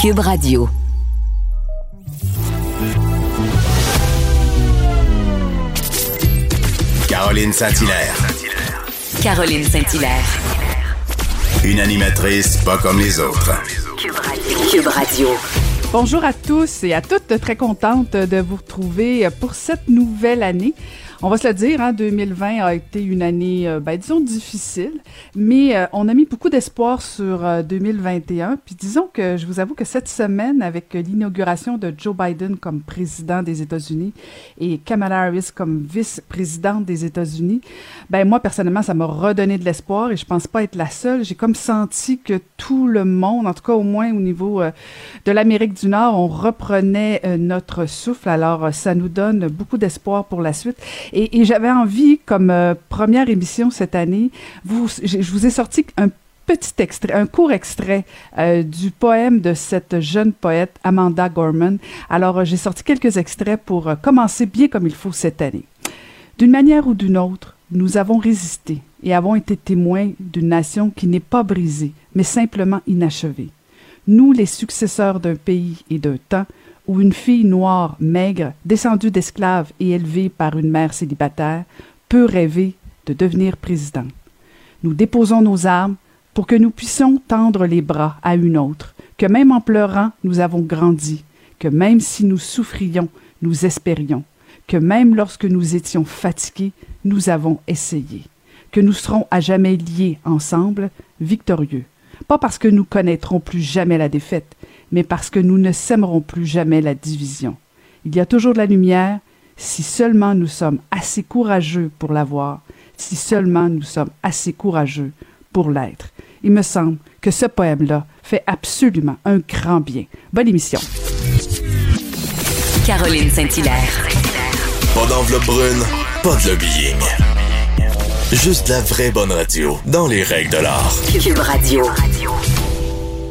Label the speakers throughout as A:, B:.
A: Cube Radio.
B: Caroline Saint-Hilaire.
A: Caroline Saint-Hilaire.
B: Une animatrice pas comme les autres.
A: Cube Radio.
C: Bonjour à tous et à toutes, très contente de vous retrouver pour cette nouvelle année. On va se le dire, hein, 2020 a été une année, euh, ben, disons, difficile, mais euh, on a mis beaucoup d'espoir sur 2021. Euh, Puis disons que je vous avoue que cette semaine, avec l'inauguration de Joe Biden comme président des États-Unis et Kamala Harris comme vice-présidente des États-Unis, ben moi, personnellement, ça m'a redonné de l'espoir et je pense pas être la seule. J'ai comme senti que tout le monde, en tout cas au moins au niveau de l'Amérique du Nord, on reprenait notre souffle. Alors, ça nous donne beaucoup d'espoir pour la suite. Et, j'avais envie, comme euh, première émission cette année, je vous ai sorti un petit extrait, un court extrait euh, du poème de cette jeune poète Amanda Gorman. Alors, euh, j'ai sorti quelques extraits pour commencer bien comme il faut cette année. D'une manière ou d'une autre, nous avons résisté et avons été témoins d'une nation qui n'est pas brisée, mais simplement inachevée. Nous, les successeurs d'un pays et d'un temps, une fille noire, maigre, descendue d'esclaves et élevée par une mère célibataire, peut rêver de devenir président. Nous déposons nos armes pour que nous puissions tendre les bras à une autre, que même en pleurant, nous avons grandi, que même si nous souffrions, nous espérions, que même lorsque nous étions fatigués, nous avons essayé, que nous serons à jamais liés ensemble, victorieux, pas parce que nous connaîtrons plus jamais la défaite, mais parce que nous ne sèmerons plus jamais la division. Il y a toujours de la lumière si seulement nous sommes assez courageux pour la voir, si seulement nous sommes assez courageux pour l'être. Il me semble que ce poème-là fait absolument un grand bien. Bonne émission.
A: Caroline Saint-Hilaire.
B: Pas d'enveloppe brune, pas de lobbying. Juste la vraie bonne radio, dans les règles de l'art.
A: Cube Radio.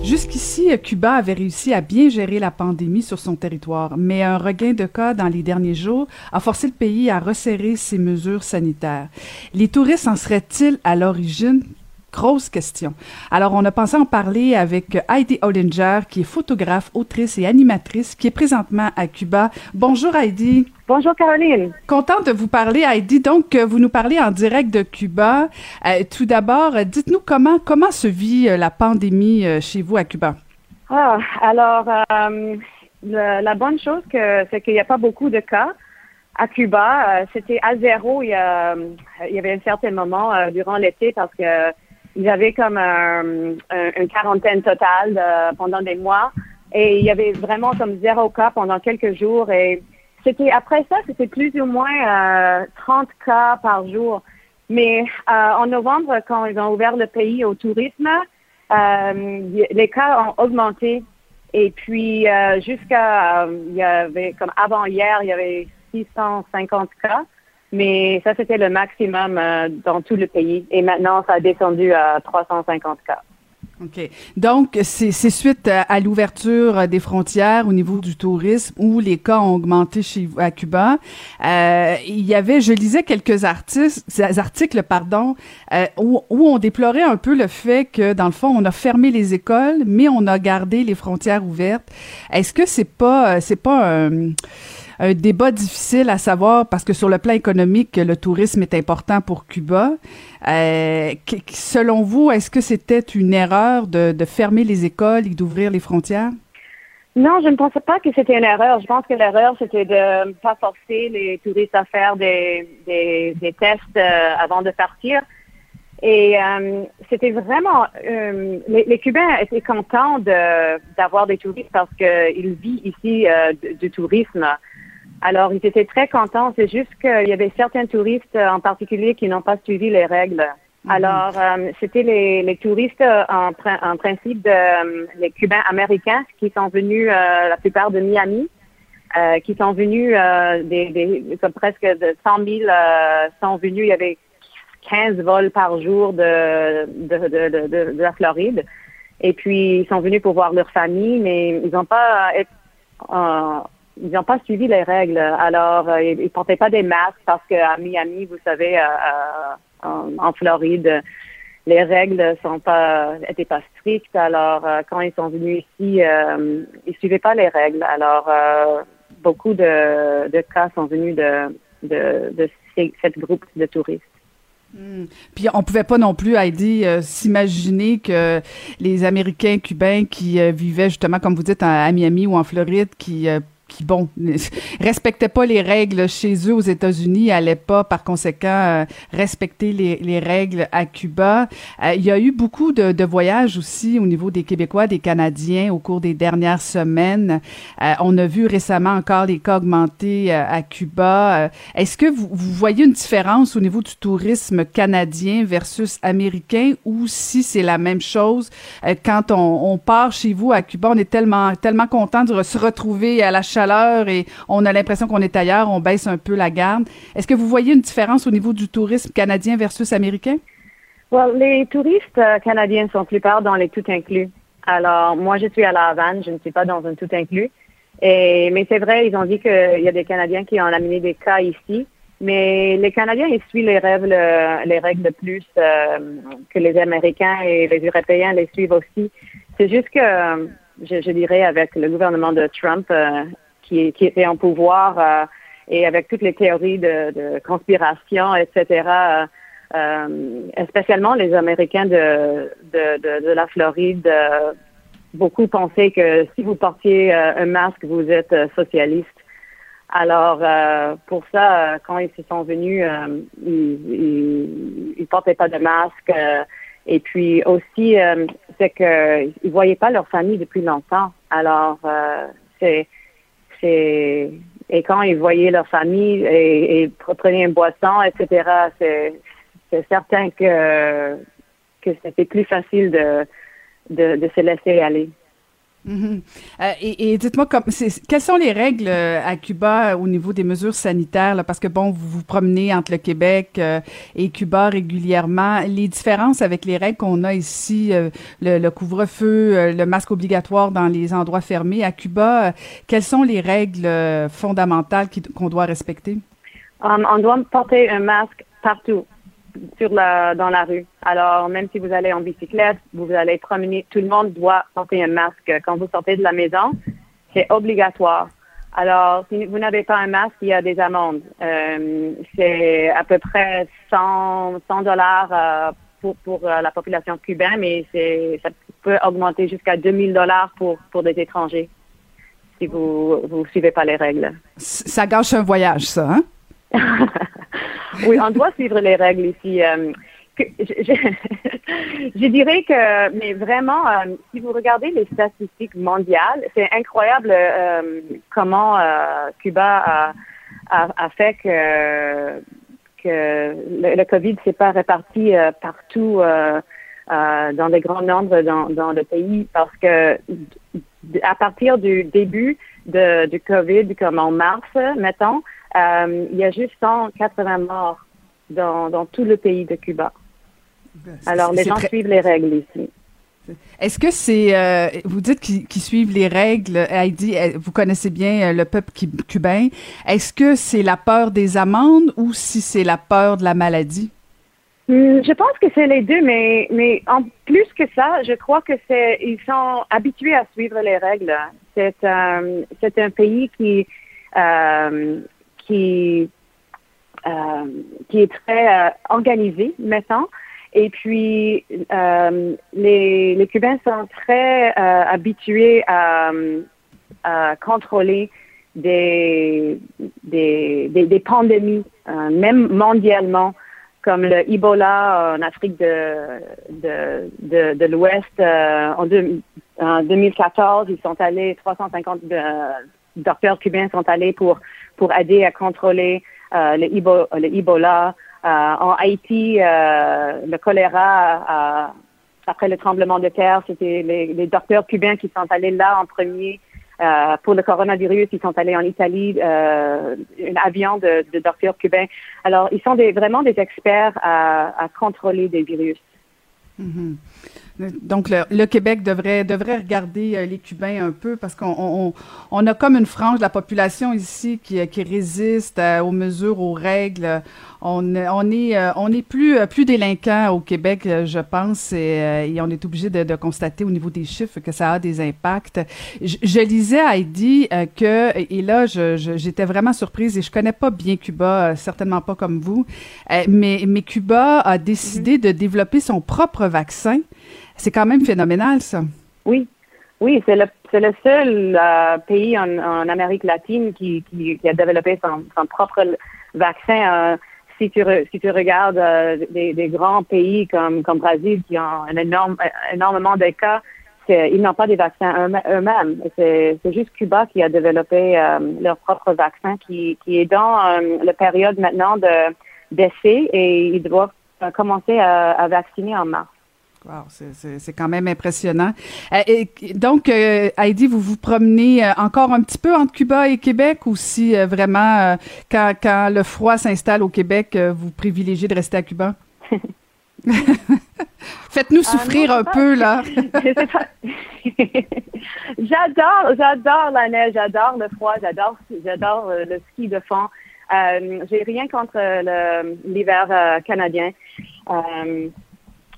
C: Jusqu'ici, Cuba avait réussi à bien gérer la pandémie sur son territoire, mais un regain de cas dans les derniers jours a forcé le pays à resserrer ses mesures sanitaires. Les touristes en seraient-ils à l'origine? Grosse question. Alors, on a pensé en parler avec Heidi Hollinger, qui est photographe, autrice et animatrice, qui est présentement à Cuba. Bonjour Heidi.
D: Bonjour Caroline.
C: Contente de vous parler Heidi. Donc, vous nous parlez en direct de Cuba. Euh, tout d'abord, dites-nous comment comment se vit euh, la pandémie euh, chez vous à Cuba?
D: Ah, alors la bonne chose que c'est qu'il n'y a pas beaucoup de cas à Cuba. C'était à zéro il y, a, il y avait un certain moment durant l'été parce que avait comme une quarantaine totale pendant des mois et il y avait vraiment comme zéro cas pendant quelques jours et c'était après ça, c'était plus ou moins 30 euh, cas par jour. Mais euh, en novembre, quand ils ont ouvert le pays au tourisme, euh, les cas ont augmenté. Et puis jusqu'à, il y avait comme avant hier, il y avait 650 cas. Mais ça, c'était le maximum dans tout le pays. Et maintenant, ça a descendu à 350 cas.
C: OK. Donc, c'est suite à, l'ouverture des frontières au niveau du tourisme où les cas ont augmenté chez à Cuba. Euh, il y avait, je lisais quelques articles, articles pardon, euh, où, où, on déplorait un peu le fait que, dans le fond, on a fermé les écoles, mais on a gardé les frontières ouvertes. Est-ce que c'est pas, c'est pas un un débat difficile à savoir parce que sur le plan économique, le tourisme est important pour Cuba. Euh, selon vous, est-ce que c'était une erreur de, fermer les écoles et d'ouvrir les frontières?
D: Non, je ne pensais pas que c'était une erreur. Je pense que l'erreur, c'était de ne pas forcer les touristes à faire des, tests euh, avant de partir. Et euh, c'était vraiment les, Cubains étaient contents d'avoir des touristes parce qu'ils vivent ici du tourisme. Alors, ils étaient très contents. C'est juste qu'il y avait certains touristes euh, en particulier qui n'ont pas suivi les règles. Mhm. Alors, euh, c'était les, les, touristes euh, en, en principe de les Cubains américains qui sont venus, la plupart de Miami, qui sont venus, des, des presque de 100 000 sont venus. Il y avait 15 vols par jour de, de, de, de, de la Floride. Et puis, ils sont venus pour voir leur famille, mais ils n'ont pas ils n'ont pas suivi les règles. Alors, euh, ils ne portaient pas des masques parce qu'à Miami, vous savez, euh, euh, en, Floride, les règles sont pas étaient pas strictes. Alors quand ils sont venus ici, ils suivaient pas les règles. Alors beaucoup de, cas sont venus de de, de cette groupe de touristes.
C: Hmm. Puis on pouvait pas non plus, Heidi, s'imaginer que les Américains cubains qui vivaient justement, comme vous dites, à Miami ou en Floride, qui qui, bon, respectaient pas les règles chez eux aux États-Unis, allaient pas, par conséquent, euh, respecter les, les, règles à Cuba. Euh, il y a eu beaucoup de, de, voyages aussi au niveau des Québécois, des Canadiens au cours des dernières semaines. Euh, on a vu récemment encore les cas augmenter à Cuba. Est-ce que vous, voyez une différence au niveau du tourisme canadien versus américain ou si c'est la même chose? Quand on, on, part chez vous à Cuba, on est tellement, tellement content de se retrouver à la et on a l'impression qu'on est ailleurs, on baisse un peu la garde. Est-ce que vous voyez une différence au niveau du tourisme canadien versus américain?
D: Well, les touristes euh, canadiens sont plupart dans les tout inclus. Alors, moi, je suis à La Havane, je ne suis pas dans un tout inclus. Et, mais c'est vrai, ils ont dit qu'il y a des Canadiens qui ont amené des cas ici. Mais les Canadiens, ils suivent les règles, les règles plus euh, que les Américains et les Européens les suivent aussi. C'est juste que, je, dirais, avec le gouvernement de Trump, euh, qui, était en pouvoir euh, et avec toutes les théories de, conspiration, etc. Euh, euh, spécialement les Américains de, de, la Floride, beaucoup pensaient que si vous portiez un masque, vous êtes socialiste. Alors, pour ça, quand ils se sont venus, ils, ils, portaient pas de masque. et puis aussi, c'est qu'ils ne voyaient pas leur famille depuis longtemps. Alors, c'est et quand ils voyaient leur famille et, prenaient une boisson, etc., c'est, certain que que c'était plus facile de, de se laisser aller.
C: Mhm. Euh, et, dites-moi, quelles sont les règles euh, à Cuba au niveau des mesures sanitaires? Parce que, bon, vous vous promenez entre le Québec euh, et Cuba régulièrement. Les différences avec les règles qu'on a ici, le, couvre-feu, le masque obligatoire dans les endroits fermés. À Cuba, quelles sont les règles fondamentales qu'on doit respecter?
D: Um, on doit porter un masque partout sur la, dans la rue. Alors, même si vous allez en bicyclette, vous allez promener, tout le monde doit porter un masque. Quand vous sortez de la maison, c'est obligatoire. Alors, si vous n'avez pas un masque, il y a des amendes. Euh, c'est à peu près 100, 100 dollars euh, pour, pour euh, la population cubaine, mais c'est, ça peut augmenter jusqu'à 2000 dollars pour, pour des étrangers si vous vous suivez pas les règles.
C: Ça gâche un voyage, ça, hein?
D: oui, on doit suivre les règles ici. Euh, je, dirais que, mais vraiment, euh, si vous regardez les statistiques mondiales, c'est incroyable euh, comment Cuba a, fait que, que le, le COVID s'est pas réparti partout dans des grands nombres dans, dans le pays parce que à partir du début de, du COVID, comme en mars, mettons, euh, il y a juste 180 morts dans, dans tout le pays de Cuba. Ben, Alors, les gens suivent les règles ici.
C: Est-ce que c'est, euh, vous dites qu'ils suivent les règles, Heidi, euh, vous connaissez bien le peuple cubain. Est-ce que c'est la peur des amendes ou si c'est la peur de la maladie?
D: Hmm, je pense que c'est les deux, mais, mais en plus que ça, je crois que c'est, ils sont habitués à suivre les règles. C'est, c'est un pays qui, euh, qui, euh, qui est très euh, organisé maintenant. Et puis, euh, les, Cubains sont très habitués à, à, contrôler des, des, des, pandémies, même mondialement, comme le Ebola en Afrique de, de, de, de l'Ouest. en, en 2014, ils sont allés, 350 docteurs cubains sont allés pour pour aider à contrôler euh, le, Ebola. Euh, en Haïti, euh, le choléra, après le tremblement de terre, c'était les, docteurs cubains qui sont allés là en premier. pour le coronavirus, ils sont allés en Italie, un avion de, docteurs cubains. Alors, ils sont vraiment des experts à, contrôler des virus.
C: Mm-hmm. Donc, le, Québec devrait, devrait regarder euh, les Cubains un peu parce qu'on on, a comme une frange de la population ici qui, qui résiste euh, aux mesures, aux règles. On, on est, euh, on est plus, plus délinquant au Québec, je pense, et, on est obligé de, de, constater au niveau des chiffres que ça a des impacts. Je, lisais à Heidi que, et là, j'étais vraiment surprise et je connais pas bien Cuba, certainement pas comme vous, mais, mais Cuba a décidé mm-hmm. de développer son propre vaccin. C'est quand même phénoménal, ça.
D: Oui, oui, c'est le, le seul euh, pays en, Amérique latine qui, qui, a développé son, propre vaccin. Euh, si tu, si tu regardes euh, des, grands pays comme, comme Brésil qui ont un énorme, énormément de cas, ils n'ont pas des vaccins eux-mêmes. C'est, juste Cuba qui a développé leur propre vaccin qui, qui est dans la période maintenant de, d'essai et ils doivent commencer à vacciner en mars.
C: Wow, c'est quand même impressionnant. Euh, et, donc, euh, Heidi, vous vous promenez euh, encore un petit peu entre Cuba et Québec ou si vraiment, quand, quand, le froid s'installe au Québec, vous privilégiez de rester à Cuba? Faites-nous ah, souffrir un peu, là.
D: j'adore, j'adore la neige, j'adore le froid, j'adore, j'adore le ski de fond. J'ai rien contre l'hiver canadien.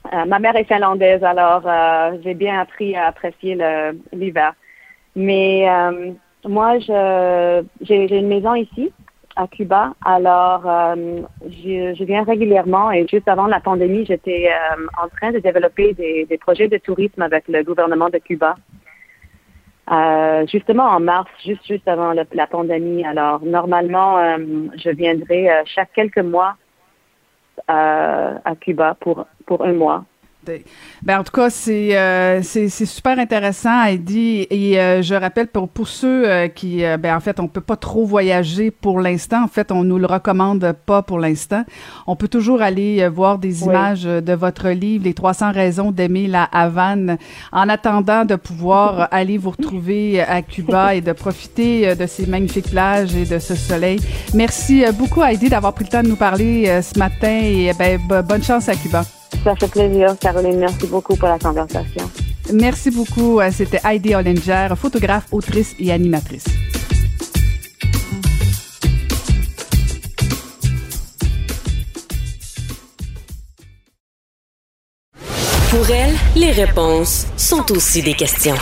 D: Euh, ma mère est finlandaise, alors euh, j'ai bien appris à apprécier l'hiver. Mais euh, moi, j'ai une maison ici, à Cuba. Alors, je, je, viens régulièrement et juste avant la pandémie, j'étais en train de développer des, projets de tourisme avec le gouvernement de Cuba. justement en mars, juste juste avant la pandémie. Alors, normalement, je viendrai chaque quelques mois à Cuba pour, pour un mois.
C: Ben, en tout cas, c'est euh, c'est super intéressant, Heidi. Et euh, je rappelle pour, pour ceux euh, qui, euh, ben, en fait, on peut pas trop voyager pour l'instant. En fait, on nous le recommande pas pour l'instant. On peut toujours aller voir des images de votre livre, Les 300 raisons d'aimer la Havane, en attendant de pouvoir aller vous retrouver à Cuba et de profiter de ces magnifiques plages et de ce soleil. Merci beaucoup, Heidi, d'avoir pris le temps de nous parler ce matin et ben, bonne chance à Cuba.
D: Ça fait plaisir, Caroline. Merci beaucoup pour la conversation.
C: Merci beaucoup. C'était Heidi Hollinger, photographe, autrice et animatrice.
A: Pour elle, les réponses sont aussi des questions.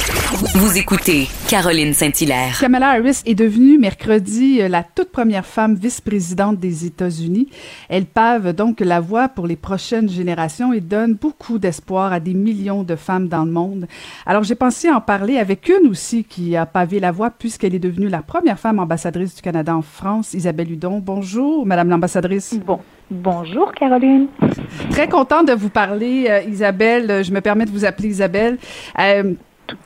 A: Vous écoutez Caroline Saint-Hilaire.
C: Kamala Harris est devenue mercredi la toute première femme vice-présidente des États-Unis. Elle pave donc la voie pour les prochaines générations et donne beaucoup d'espoir à des millions de femmes dans le monde. Alors j'ai pensé en parler avec une aussi qui a pavé la voie puisqu'elle est devenue la première femme ambassadrice du Canada en France, Isabelle Hudon. Bonjour, Madame l'ambassadrice.
E: Bon. Bonjour Caroline.
C: Très contente de vous parler, euh, Isabelle. Je me permets de vous appeler Isabelle. Euh,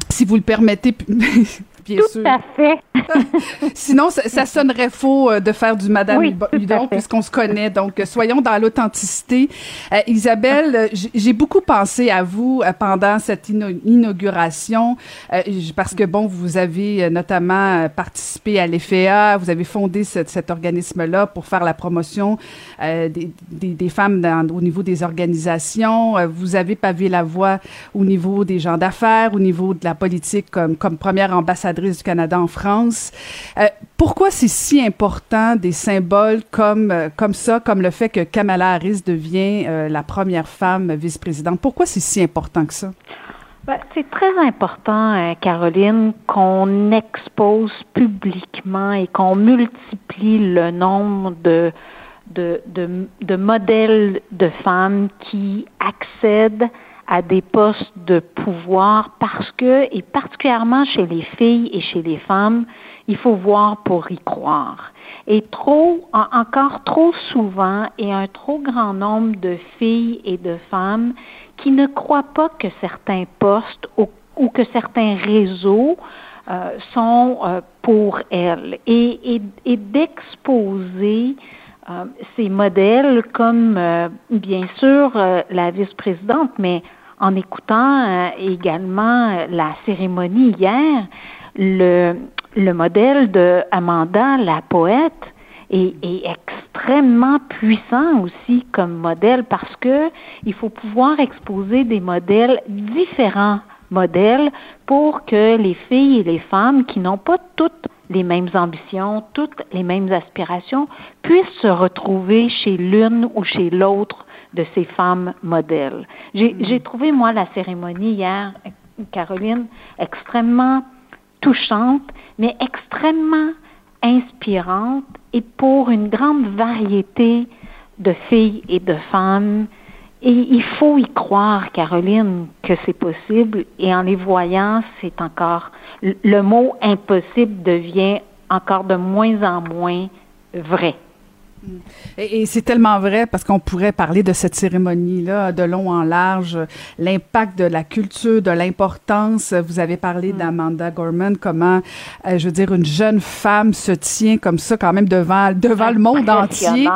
C: si vous le permettez,
E: bien Tout à fait.
C: Sinon, ça, sonnerait faux euh, de faire du Madame oui, Hudon puisqu'on se connaît. Donc, euh, soyons dans l'authenticité. Euh, Isabelle, j'ai beaucoup pensé à vous pendant cette inauguration parce que, bon, vous avez notamment participé à l'EFEA, vous avez fondé cet organisme-là pour faire la promotion des, des, femmes dans, au niveau des organisations. vous avez pavé la voie au niveau des gens d'affaires, au niveau de la politique comme, comme première ambassadrice du Canada en France. Euh, pourquoi c'est si important des symboles comme, euh, comme ça, comme le fait que Kamala Harris devient euh, la première femme vice-présidente? Pourquoi c'est si important que ça?
E: Ben, c'est très important, Caroline, qu'on expose publiquement et qu'on multiplie le nombre de, de, de, de modèles de femmes qui accèdent à des postes de pouvoir parce que, et particulièrement chez les filles et chez les femmes, il faut voir pour y croire. Et trop, encore trop souvent, et un trop grand nombre de filles et de femmes qui ne croient pas que certains postes ou, que certains réseaux euh, sont euh, pour elles. Et, et, et d'exposer euh, ces modèles comme, euh, bien sûr, euh, la vice-présidente, mais en écoutant également la cérémonie hier, le, le modèle de Amanda, la poète, et, extrêmement puissant aussi comme modèle parce que il faut pouvoir exposer des modèles différents modèles pour que les filles et les femmes qui n'ont pas toutes les mêmes ambitions, toutes les mêmes aspirations, puissent se retrouver chez l'une ou chez l'autre de ces femmes modèles. J'ai mm. trouvé, moi, la cérémonie hier, Caroline, extrêmement touchante, mais extrêmement inspirante et pour une grande variété de filles et de femmes. Il faut y croire, Caroline, que c'est possible. Et en les voyant, c'est encore, le mot impossible devient encore de moins en moins vrai.
C: Et, c'est tellement vrai parce qu'on pourrait parler de cette cérémonie-là de long en large, l'impact de la culture, de l'importance. Vous avez parlé mm. d'Amanda Gorman, comment, euh, je veux dire, une jeune femme se tient comme ça quand même devant devant le monde entier.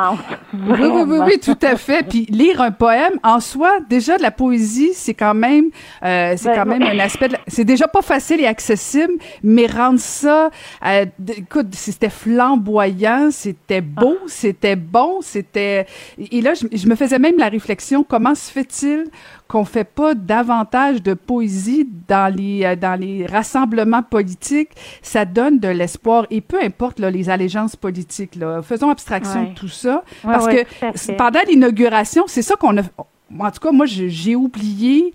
C: Oui, oui, oui, oui, tout à fait. Puis lire un poème en soi, déjà de la poésie, c'est quand même, euh, c'est quand même un aspect. C'est déjà pas facile et accessible, mais rendre ça, euh, écoute, c'était flamboyant, c'était beau, ah. c'était c'était bon, c'était... Et là, je, me faisais même la réflexion, comment se fait-il qu'on fait pas davantage de poésie dans les, euh, dans les rassemblements politiques? Ça donne de l'espoir, et peu importe les allégeances politiques, là, faisons abstraction de tout ça, parce que pendant l'inauguration, c'est ça qu'on a... En tout cas, moi, j'ai oublié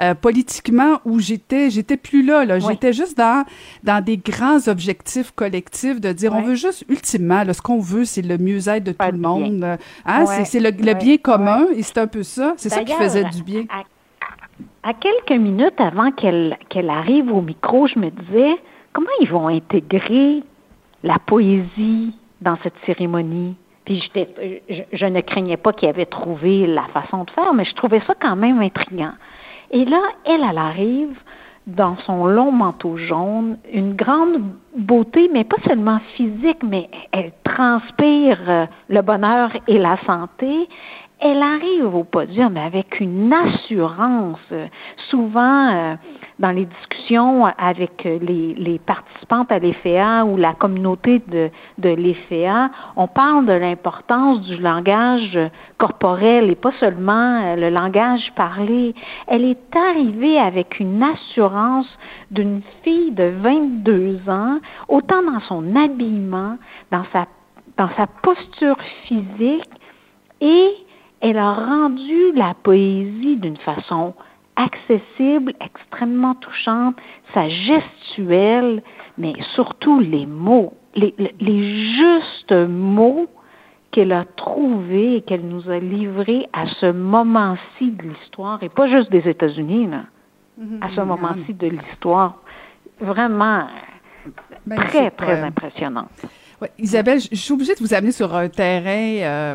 C: euh, politiquement où j'étais j'étais plus là là. J'étais juste dans dans des grands objectifs collectifs de dire on veut juste ultimement là, ce qu'on veut c'est le mieux-être de tout le monde hein? C'est le, bien commun et c'est un peu ça. C'est ça qui faisait du bien.
E: à, quelques minutes avant qu'elle qu'elle arrive au micro je me disais comment ils vont intégrer la poésie dans cette cérémonie? Puis je, je, ne craignais pas qu'il avait trouvé la façon de faire, mais je trouvais ça quand même intriguant. Et là, elle, elle arrive dans son long manteau jaune, une grande beauté, mais pas seulement physique, mais elle transpire euh, le bonheur et la santé elle arrive au podium avec une assurance. Souvent, euh, dans les discussions avec les, les participantes à l'EFEA ou la communauté de, de l'EFEA, on parle de l'importance du langage corporel et pas seulement euh, le langage parlé. Elle est arrivée avec une assurance d'une fille de 22 ans, autant dans son habillement, dans sa, dans sa posture physique et elle a rendu la poésie d'une façon accessible, extrêmement touchante, sa gestuelle, mais surtout les mots, les, justes mots qu'elle a trouvés et qu'elle nous a livrés à ce moment-ci de l'histoire, et pas juste des États-Unis, mm-hmm. à ce moment-ci de l'histoire. Vraiment ben, très, très impressionnant.
C: Isabelle, je suis obligée de vous amener sur un terrain euh,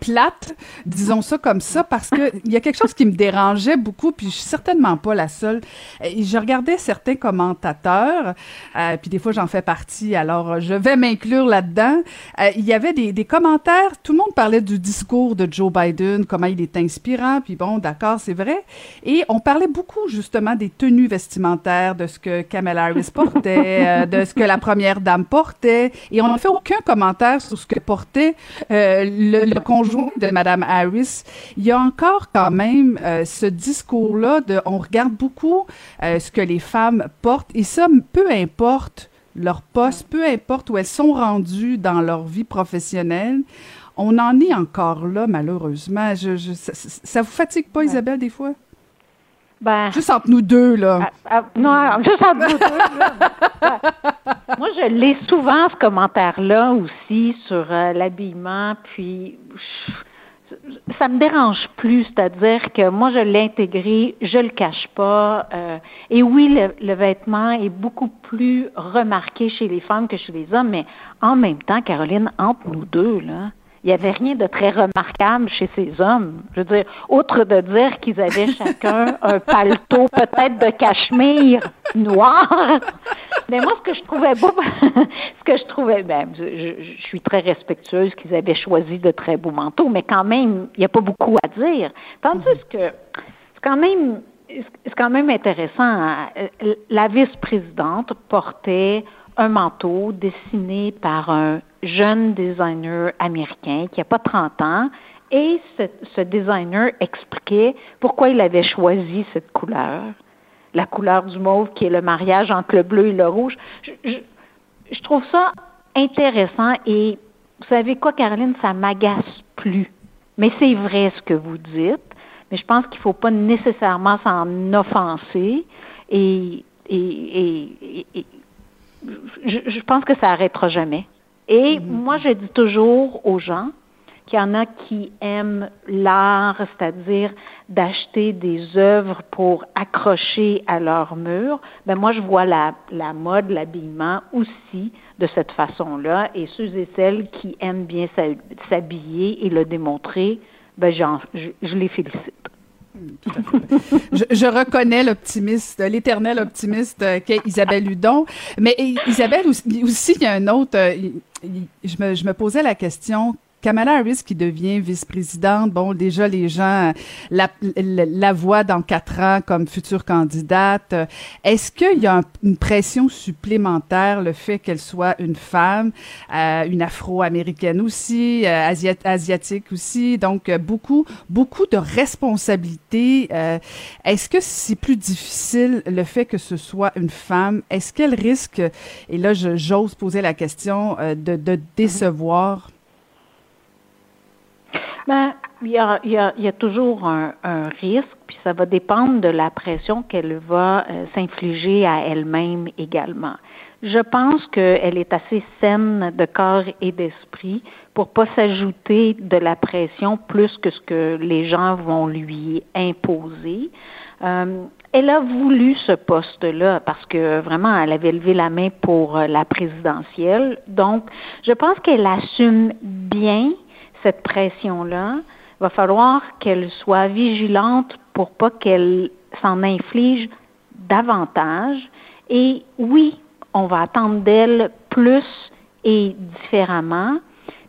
C: plate, disons ça comme ça, parce que il y a quelque chose qui me dérangeait beaucoup, puis je suis certainement pas la seule. Je regardais certains commentateurs, euh, puis des fois j'en fais partie, alors je vais m'inclure là-dedans. Euh, il y avait des, des, commentaires, tout le monde parlait du discours de Joe Biden, comment il est inspirant, puis bon, d'accord, c'est vrai. Et on parlait beaucoup justement des tenues vestimentaires, de ce que Kamala Harris portait, euh, de ce que la première dame portait, et on n'a fait aucun commentaire sur ce que portait le, le conjoint de Mme Harris, il y a encore quand même euh, ce discours-là de on regarde beaucoup euh, ce que les femmes portent et ça, peu importe leur poste, peu importe où elles sont rendues dans leur vie professionnelle, on en est encore là, malheureusement. Je, ça, ça, vous fatigue pas, Isabelle, des fois? Ben, juste entre nous deux, là.
E: Ah, ah, non, juste entre nous deux. Là. Moi, je l'ai souvent, ce commentaire-là aussi, sur euh, l'habillement, puis ça me dérange plus, c'est-à-dire que moi, je l'ai intégré, je le cache pas. Euh, et oui, le, le, vêtement est beaucoup plus remarqué chez les femmes que chez les hommes, mais en même temps, Caroline, entre nous deux, là, il n'y avait rien de très remarquable chez ces hommes. Je veux dire, outre de dire qu'ils avaient chacun un paletot peut-être de cachemire noir. Mais moi, ce que je trouvais beau, ce que je trouvais, ben, je, suis très respectueuse qu'ils avaient choisi de très beaux manteaux, mais quand même, il n'y a pas beaucoup à dire. Tandis mhm. que c'est quand même c'est quand même intéressant. Hein. La vice-présidente portait un manteau dessiné par un jeune designer américain qui n'a pas 30 ans. Et ce, designer expliquait pourquoi il avait choisi cette couleur, la couleur du mauve qui est le mariage entre le bleu et le rouge. Je, trouve ça intéressant et vous savez quoi, Caroline, ça m'agace plus. Mais c'est vrai ce que vous dites, mais je pense qu'il ne faut pas nécessairement s'en offenser et, je, pense que ça arrêtera jamais. Et mm-hmm. moi, je dis toujours aux gens, qu'il y en a qui aiment l'art, c'est-à-dire d'acheter des œuvres pour accrocher à leur mur, ben moi je vois la, la mode, l'habillement aussi de cette façon-là. Et ceux et celles qui aiment bien s'habiller et le démontrer, ben je, je les félicite.
C: Je, reconnais l'optimiste, l'éternel optimiste euh, qu'est Isabelle Hudon. Mais Isabelle, aussi, il y a un autre. Euh, je me posais la question Kamala Harris qui devient vice-présidente, bon, déjà les gens la, la, voient dans quatre ans comme future candidate. Est-ce qu'il y a une pression supplémentaire, le fait qu'elle soit une femme, euh, une afro-américaine aussi, euh, asiatique aussi, donc euh, beaucoup, beaucoup de responsabilités. Euh, est-ce que c'est plus difficile le fait que ce soit une femme? Est-ce qu'elle risque, et là j'ose poser la question, de, de décevoir?
E: Ben, il y a, il y a, il y a toujours un, un, risque, puis ça va dépendre de la pression qu'elle va euh, s'infliger à elle-même également. Je pense qu'elle est assez saine de corps et d'esprit pour pas s'ajouter de la pression plus que ce que les gens vont lui imposer. Euh, elle a voulu ce poste-là parce que vraiment, elle avait levé la main pour euh, la présidentielle. Donc, je pense qu'elle assume bien cette pression-là, va falloir qu'elle soit vigilante pour pas qu'elle s'en inflige davantage. Et oui, on va attendre d'elle plus et différemment,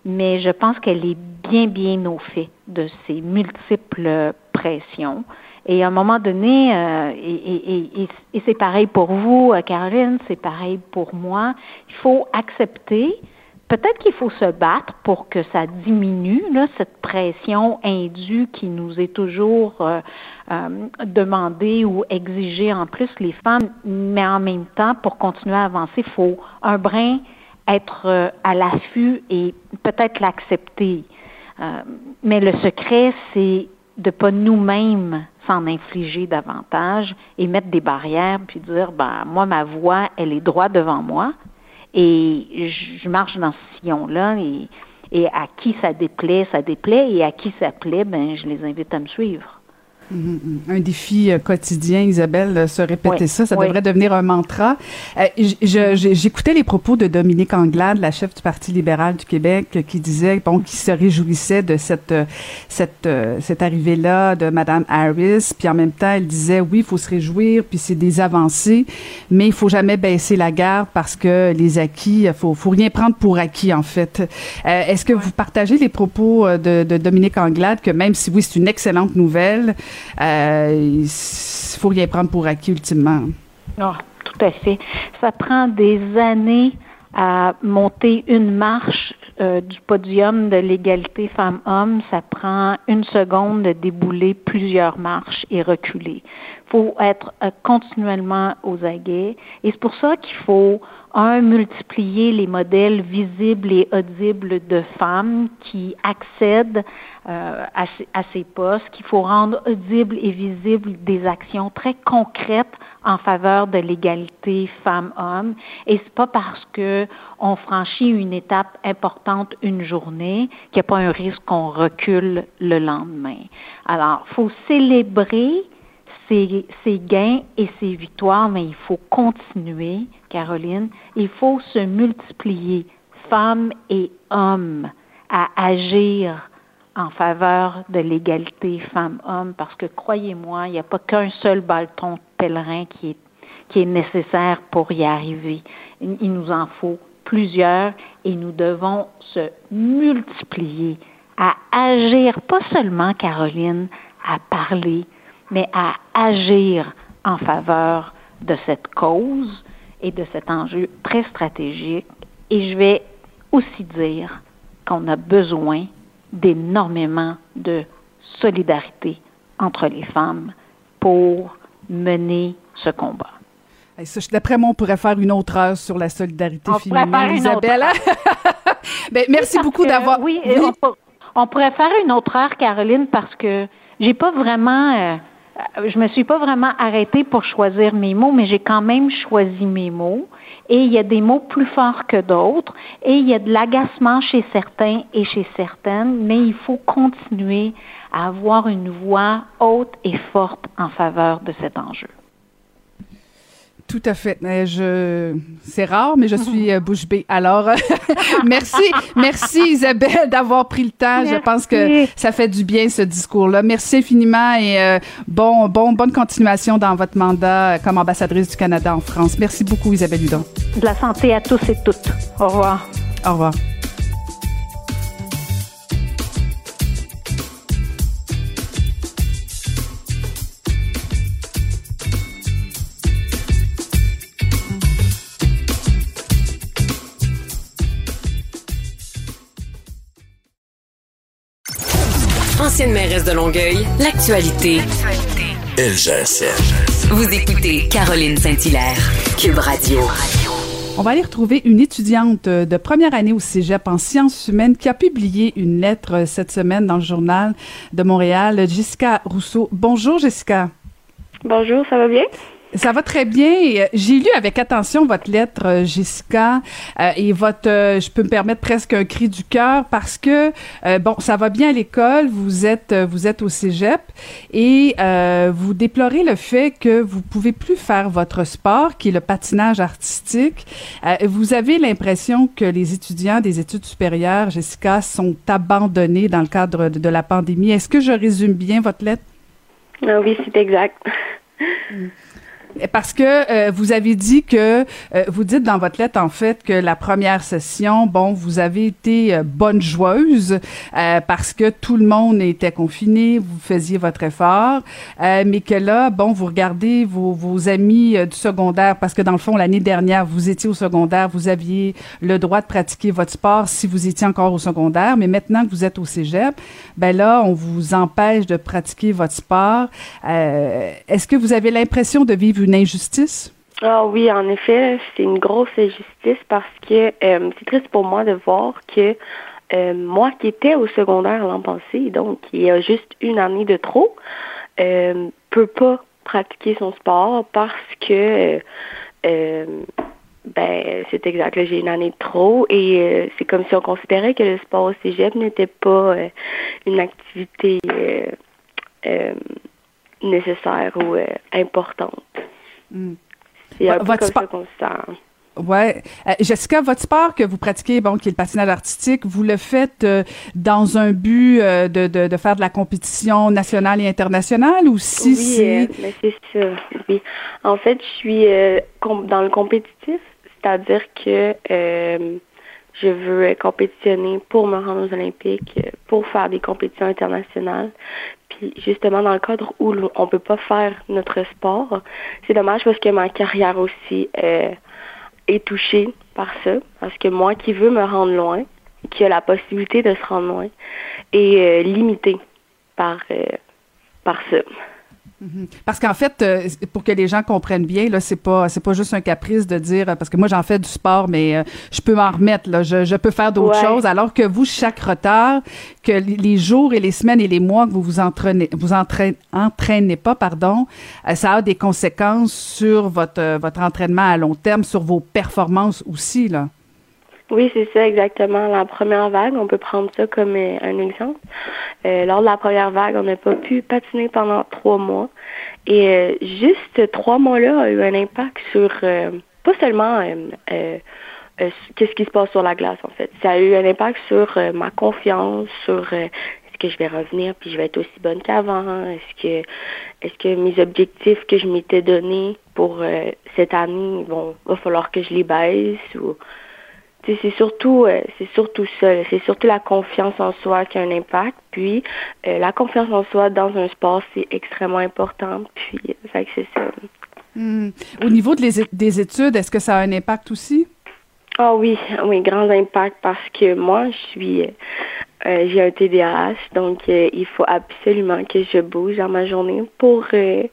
E: mais je pense qu'elle est bien, bien au fait de ces multiples pressions. Et à un moment donné, euh, et, et c'est pareil pour vous, Caroline, c'est pareil pour moi, il faut accepter peut-être qu'il faut se battre pour que ça diminue, là, cette pression indue qui nous est toujours euh, euh, demandée ou exigée en plus les femmes, mais en même temps, pour continuer à avancer, il faut un brin être euh, à l'affût et peut-être l'accepter. mais le secret, c'est de pas nous-mêmes s'en infliger davantage et mettre des barrières puis dire ben moi ma voix elle est droite devant moi et je marche dans ce sillon-là et, et à qui ça déplaît, ça déplaît, et à qui ça plaît, ben je les invite à me suivre.
C: Un défi euh, quotidien, Isabelle, euh, se répéter ça, ça devrait devenir un mantra. Euh, j'écoutais les propos de Dominique Anglade, la chef du Parti libéral du Québec, qui disait, bon, qui se réjouissait de cette cette cette arrivée-là de Madame Harris, puis en même temps, elle disait, oui, il faut se réjouir, puis c'est des avancées, mais il faut jamais baisser la garde parce que les acquis, faut faut rien prendre pour acquis en fait. Est-ce que vous partagez les propos de, de Dominique Anglade que même si oui, c'est une excellente nouvelle, euh, il faut rien prendre pour acquis ultimement.
E: Oh, tout à fait. Ça prend des années à monter une marche euh, du podium de l'égalité femmes-hommes. Ça prend une seconde de débouler plusieurs marches et reculer. Il faut être euh, continuellement aux aguets. Et c'est pour ça qu'il faut un, multiplier les modèles visibles et audibles de femmes qui accèdent euh, à, ces, à, ces, postes, qu'il faut rendre audibles et visibles des actions très concrètes en faveur de l'égalité femmes-hommes. Et c'est pas parce que on franchit une étape importante une journée qu'il n'y a pas un risque qu'on recule le lendemain. Alors, faut célébrer ses, gains et ses victoires, mais il faut continuer, Caroline. Il faut se multiplier, femmes et hommes, à agir en faveur de l'égalité femmes-hommes, parce que croyez-moi, il n'y a pas qu'un seul bâton pèlerin qui est, qui est nécessaire pour y arriver. Il nous en faut plusieurs et nous devons se multiplier à agir, pas seulement, Caroline, à parler, mais à agir en faveur de cette cause. et de cet enjeu très stratégique. Et je vais aussi dire qu'on a besoin d'énormément de solidarité entre les femmes pour mener ce combat.
C: D'après moi, on pourrait faire une autre heure sur la solidarité féminine, Isabelle. ben, merci beaucoup d'avoir.
E: Oui, On, pourrait faire une autre heure, Caroline, parce que j'ai pas vraiment. Euh, je me suis pas vraiment arrêtée pour choisir mes mots, mais j'ai quand même choisi mes mots. Et il y a des mots plus forts que d'autres, et il y a de l'agacement chez certains et chez certaines, mais il faut continuer à avoir une voix haute et forte en faveur de cet enjeu.
C: Tout à fait. Je, c'est rare, mais je suis euh, bouche bée. Alors, merci, merci Isabelle d'avoir pris le temps. Je pense que ça fait du bien ce discours-là. Merci infiniment et euh, bon, bon, bonne continuation dans votre mandat comme ambassadrice du Canada en France. Merci beaucoup Isabelle Hudon.
E: De la santé à tous et toutes. Au revoir.
C: Au revoir.
A: Ancienne mairesse de Longueuil, l'actualité.
B: LGSN.
A: Vous écoutez Caroline Saint-Hilaire, Cube Radio.
C: On va aller retrouver une étudiante de première année au Cégep en sciences humaines qui a publié une lettre cette semaine dans le journal de Montréal, Jessica Rousseau. Bonjour Jessica.
F: Bonjour, ça va bien?
C: Ça va très bien. J'ai lu avec attention votre lettre, euh, Jessica, euh, et votre, euh, je peux me permettre presque un cri du cœur parce que bon, ça va bien à l'école. Vous êtes, vous êtes au cégep et vous déplorez le fait que vous pouvez plus faire votre sport, qui est le patinage artistique. vous avez l'impression que les étudiants des études supérieures, Jessica, sont abandonnés dans le cadre de, de la pandémie. Est-ce que je résume bien votre lettre?
F: Ah oui, c'est exact.
C: Parce que euh, vous avez dit que euh, vous dites dans votre lettre en fait que la première session, bon, vous avez été euh, bonne joueuse parce que tout le monde était confiné, vous faisiez votre effort, mais que là, bon, vous regardez vos, vos amis du secondaire parce que dans le fond l'année dernière vous étiez au secondaire, vous aviez le droit de pratiquer votre sport si vous étiez encore au secondaire, mais maintenant que vous êtes au cégep, ben là, on vous empêche de pratiquer votre sport. Est-ce que vous avez l'impression de vivre une injustice?
F: Ah oui, en effet, c'est une grosse injustice parce que euh, c'est triste pour moi de voir que euh, moi qui étais au secondaire l'an passé, donc qui a juste une année de trop, euh, peut pas pratiquer son sport parce que euh, ben c'est exact, j'ai une année de trop et c'est comme si on considérait que le sport au cégep n'était pas une activité nécessaire ou importante.
C: Mm. C'est un peu comme ça Ouais, euh, Jessica, votre sport que vous pratiquez, bon, qui est le patinage artistique, vous le faites euh, dans un but euh, de, de, de, faire de la compétition nationale et internationale ou si
F: oui, c'est mais c'est ça. Oui, en fait, je suis dans le compétitif, c'est-à-dire que je veux compétitionner pour me rendre aux Olympiques, pour faire des compétitions internationales justement, dans le cadre où on peut pas faire notre sport, c'est dommage parce que ma carrière aussi euh, est touchée par ça. Parce que moi qui veux me rendre loin, qui a la possibilité de se rendre loin, est euh, limité par, euh, par ça.
C: Mhm. Parce qu'en fait, euh, pour que les gens comprennent bien, là, c'est pas c'est pas juste un caprice de dire parce que moi j'en fais du sport, mais euh, je peux m'en remettre. Là, je, je peux faire d'autres choses. Alors que vous, chaque retard, que les jours et les semaines et les mois que vous vous entraînez, vous entraînez, entraînez pas, pardon, euh, ça a des conséquences sur votre votre entraînement à long terme, sur vos performances aussi là.
F: Oui, c'est ça exactement. La première vague, on peut prendre ça comme euh, un exemple. Euh, lors de la première vague, on n'a pas pu patiner pendant trois mois. Et euh, juste trois mois-là a eu un impact sur pas seulement qu'est-ce qui se passe sur la glace en fait. Ça a eu un impact sur ma confiance, sur est-ce que je vais revenir puis je vais être aussi bonne qu'avant, est-ce que est-ce que mes objectifs que je m'étais donnés pour cette année, bon, va falloir que je les baisse ou c'est surtout euh, c'est surtout ça, c'est surtout la confiance en soi qui a un impact. Puis euh, la confiance en soi dans un sport, c'est extrêmement important. Puis que c'est ça.
C: Hmm. Au niveau des études, est-ce que ça a un impact aussi?
F: Ah oui, oui, grand impact parce que moi, je suis, euh, j'ai un TDAH, donc euh, il faut absolument que je bouge dans ma journée pour euh,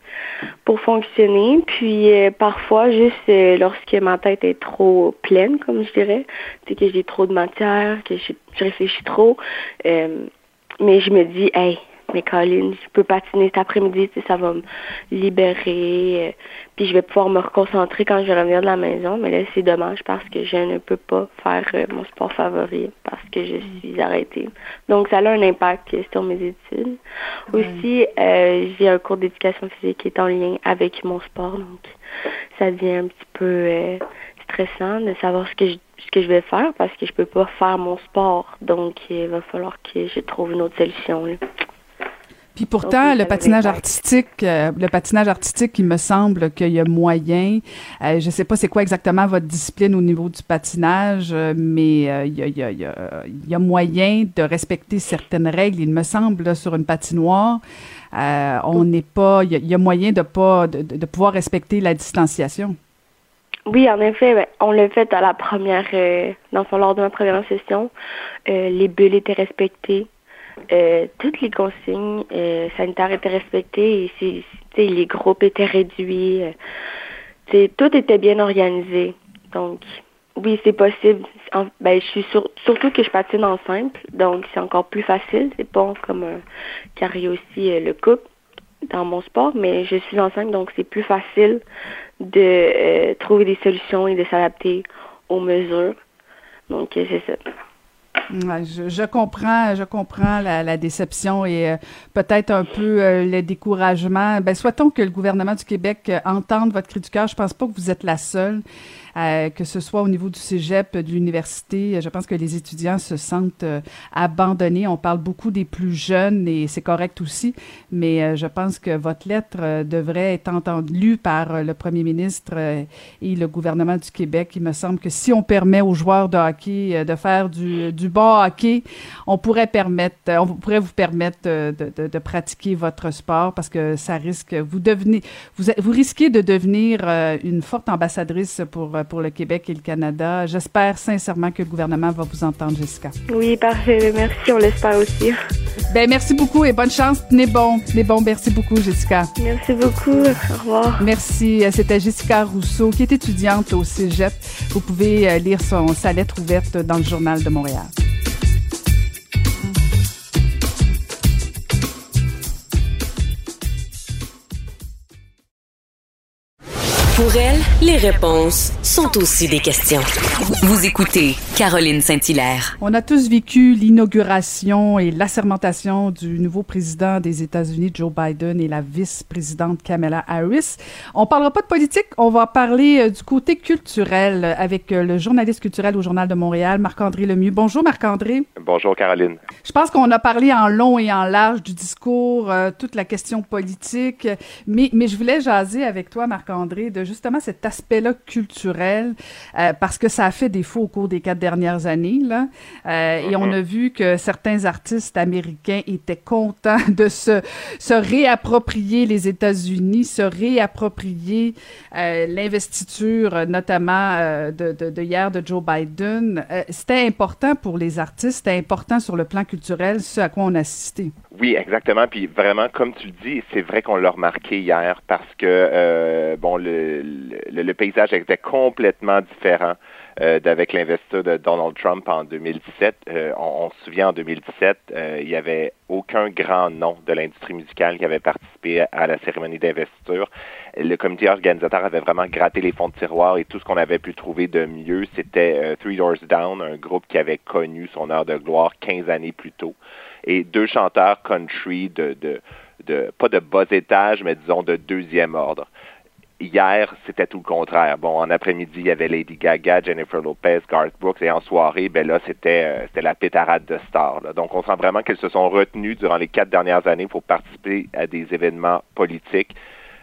F: pour fonctionner. Puis parfois, juste lorsque ma tête est trop pleine, comme je dirais, c'est que j'ai trop de matière, que je, je réfléchis trop, mais je me dis, hey, mais Colin, je peux patiner cet après-midi, ça va me libérer, euh, puis je vais pouvoir me reconcentrer quand je vais revenir de la maison. Mais là, c'est dommage parce que je ne peux pas faire euh, mon sport favori parce que je suis arrêtée. Donc, ça a un impact sur mes études. Aussi, euh, j'ai un cours d'éducation physique qui est en lien avec mon sport, donc ça devient un petit peu stressant de savoir ce que je ce que je vais faire parce que je peux pas faire mon sport. Donc, il va falloir que je trouve une autre solution.
C: Puis pourtant, le patinage artistique, euh, le patinage artistique, il me semble qu'il y a moyen. Euh, je sais pas c'est quoi exactement votre discipline au niveau du patinage, euh, mais il y, a, y, a, y, a, moyen de respecter certaines règles. Il me semble sur une patinoire, on n'est pas. Il y, a moyen de pas de, de, pouvoir respecter la distanciation.
F: Oui, en effet, ben, on l'a fait à la première, dans lors de ma première session. les bulles étaient respectées. Euh, toutes les consignes euh, sanitaires étaient respectées et les groupes étaient réduits. Euh, tout était bien organisé. Donc, oui, c'est possible. ben, je suis surtout que je patine en simple, donc c'est encore plus facile. C'est pas comme un carré aussi le couple dans mon sport, mais je suis en simple, donc c'est plus facile de trouver des solutions et de s'adapter aux mesures. Donc, c'est ça
C: je, comprends, je comprends la, déception et euh, peut-être un peu euh, le découragement. Ben, souhaitons que le gouvernement du Québec euh, entende votre cri du cœur. Je pense pas que vous êtes la seule. Euh, que ce soit au niveau du cégep, de l'université. Je pense que les étudiants se sentent euh, abandonnés. On parle beaucoup des plus jeunes et c'est correct aussi, mais euh, je pense que votre lettre devrait être entendue par le premier ministre et le gouvernement du Québec. Il me semble que si on permet aux joueurs de hockey de faire du, du bon hockey, on pourrait permettre, on pourrait vous permettre de, de, de pratiquer votre sport parce que ça risque, vous devenez, vous, vous risquez de devenir une forte ambassadrice pour pour le Québec et le Canada. J'espère sincèrement que le gouvernement va vous entendre, Jessica.
F: Oui, parfait. Merci, on l'espère aussi.
C: Ben, merci beaucoup et bonne chance. Tenez bon. Tenez bon. Merci beaucoup, Jessica.
F: Merci beaucoup. Au revoir.
C: Merci. Euh, c'était Jessica Rousseau, qui est étudiante au Cégep. Vous pouvez euh, lire son, sa lettre ouverte dans le Journal de Montréal.
A: Pour elle, les réponses sont aussi des questions. Vous écoutez Caroline Saint-Hilaire.
C: On a tous vécu l'inauguration et l'assermentation du nouveau président des États-Unis, Joe Biden, et la vice-présidente Kamala Harris. On parlera pas de politique, on va parler euh, du côté culturel avec euh, le journaliste culturel au Journal de Montréal, Marc-André Lemieux. Bonjour Marc-André.
G: Bonjour Caroline.
C: Je pense qu'on a parlé en long et en large du discours, euh, toute la question politique, mais, mais je voulais jaser avec toi, Marc-André, de justement cet aspect-là culturel, euh, parce que ça a fait défaut au cours des quatre dernières années. Là. Euh, et on mhm. a vu que certains artistes américains étaient contents de se, se réapproprier les États-Unis, se réapproprier euh, l'investiture, notamment de, de, de, hier de Joe Biden. c'était important pour les artistes, c'était important sur le plan culturel, ce à quoi on assistait.
G: Oui, exactement. Puis vraiment, comme tu le dis, c'est vrai qu'on l'a remarqué hier parce que bon, le, le, paysage était complètement différent euh, d'avec l'investiture de Donald Trump en 2017. Euh, on, se souvient en 2017, euh, il n'y avait aucun grand nom de l'industrie musicale qui avait participé à la cérémonie d'investiture. Le comité organisateur avait vraiment gratté les fonds de tiroir et tout ce qu'on avait pu trouver de mieux, c'était Three Doors Down, un groupe qui avait connu son heure de gloire 15 années plus tôt, et deux chanteurs country de, de de, pas de bas étage, mais disons de deuxième ordre. Hier, c'était tout le contraire. Bon, en après-midi, il y avait Lady Gaga, Jennifer Lopez, Garth Brooks, et en soirée, ben là, c'était euh, c'était la pétarade de stars. Donc, on sent vraiment qu'elles se sont retenues durant les quatre dernières années pour participer à des événements politiques.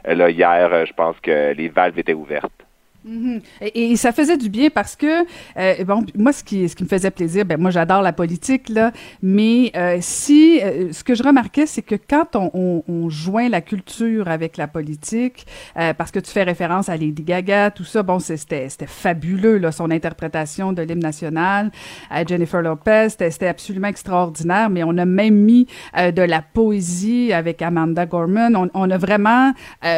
G: Euh, là, hier, euh, je pense que les valves étaient ouvertes.
C: Mhm. et, ça faisait du bien parce que euh, bon moi ce qui ce qui me faisait plaisir ben moi j'adore la politique là mais euh, si euh, ce que je remarquais c'est que quand on, on, on, joint la culture avec la politique euh, parce que tu fais référence à Lady Gaga tout ça bon c'était fabuleux là son interprétation de l'hymne national à Jennifer Lopez c'était absolument extraordinaire mais on a même mis de la poésie avec Amanda Gorman on, on a vraiment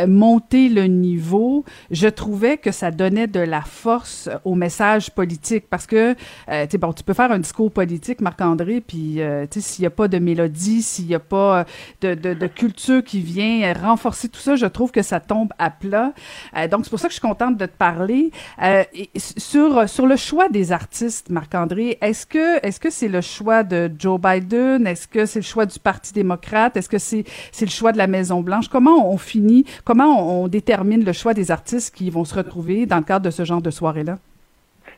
C: monté le niveau je trouvais que ça donnait de la force au message politique. Parce que euh, tu bon tu peux faire un discours politique Marc-André puis euh, tu sais s'il y a pas de mélodie s'il y a pas de, de, de, culture qui vient renforcer tout ça je trouve que ça tombe à plat. Euh, donc c'est pour ça que je suis contente de te parler. Euh, sur sur le choix des artistes Marc-André est-ce que est-ce que c'est le choix de Joe Biden? Est-ce que c'est le choix du Parti démocrate? Est-ce que c'est c'est le choix de la Maison Blanche comment on finit? Comment on détermine le choix des artistes qui vont se retrouver dans le cadre de ce genre de soirée-là?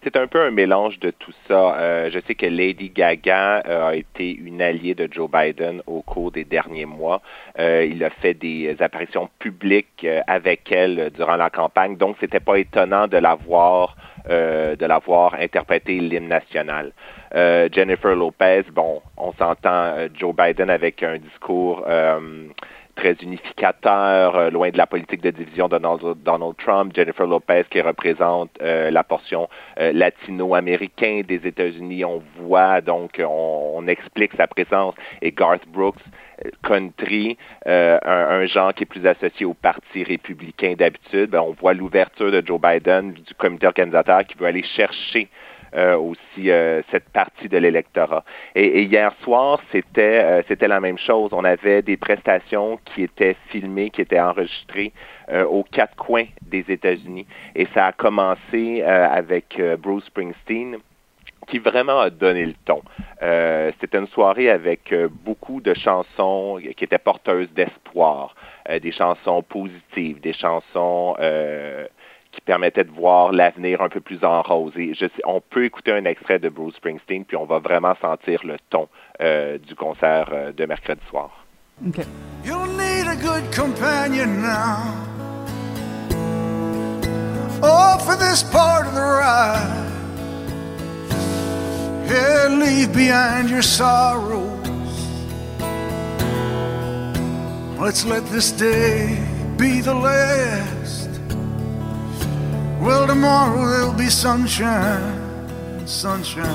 G: C'est un peu un mélange de tout ça. Euh, je sais que Lady Gaga euh, a été une alliée de Joe Biden au cours des derniers mois. Euh, il a fait des apparitions publiques avec elle durant la campagne, donc c'était pas étonnant de l'avoir de l'avoir interprété l'hymne national. Jennifer Lopez, bon, on s'entend Joe Biden avec un discours très unificateur, euh, loin de la politique de division de Donald, Trump. Jennifer Lopez qui représente euh, la portion euh, latino-américaine des États-Unis. On voit donc, on, explique sa présence. Et Garth Brooks, country, un, genre qui est plus associé au Parti républicain d'habitude. Ben, on voit l'ouverture de Joe Biden, du comité organisateur, qui veut aller chercher euh, aussi euh, cette partie de l'électorat. Et, hier soir, c'était euh, c'était la même chose. On avait des prestations qui étaient filmées, qui étaient enregistrées aux quatre coins des États-Unis. Et ça a commencé avec Bruce Springsteen qui vraiment a donné le ton. Euh, C'était une soirée avec beaucoup de chansons qui étaient porteuses d'espoir, des chansons positives, des chansons qui permettait de voir l'avenir un peu plus en rose. Et je sais, on peut écouter un extrait de Bruce Springsteen, puis on va vraiment sentir le ton euh, du concert euh, de mercredi soir.
C: Okay.
H: You'll need a good companion now. Oh, for this part of the ride. Yeah, leave behind your sorrows. Let's let this day be the last. Well, tomorrow there'll be sunshine, sunshine.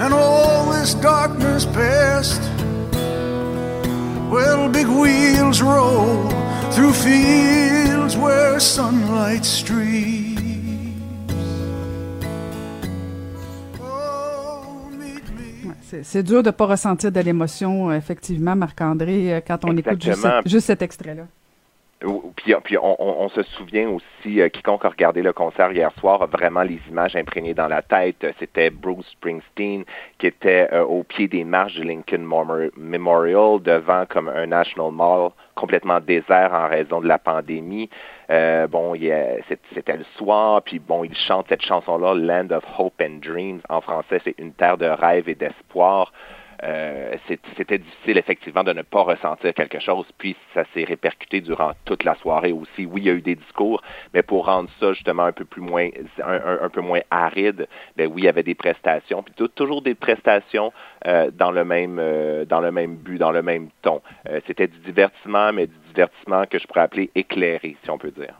H: And all this darkness past. Well, big wheels roll through fields where sunlight streams. Oh,
C: c'est dur de ne pas ressentir de l'émotion, effectivement, Marc-André, quand on écoute juste, juste cet extrait-là.
G: Puis, on, se souvient aussi, euh, quiconque a regardé le concert hier soir a vraiment les images imprégnées dans la tête. C'était Bruce Springsteen qui était euh, au pied des marches du Lincoln Memorial devant comme un National Mall complètement désert en raison de la pandémie. Euh, bon, c'était le soir, puis bon, il chante cette chanson-là, Land of Hope and Dreams. En français, c'est une terre de rêve et d'espoir. Euh, c'était difficile effectivement de ne pas ressentir quelque chose, puis ça s'est répercuté durant toute la soirée aussi. Oui, il y a eu des discours, mais pour rendre ça justement un peu plus moins, un, peu moins aride, ben oui, il y avait des prestations, puis toujours des prestations euh, dans le même, euh, dans le même but, dans le même ton. c'était du divertissement, mais du divertissement que je pourrais appeler éclairé, si on peut dire.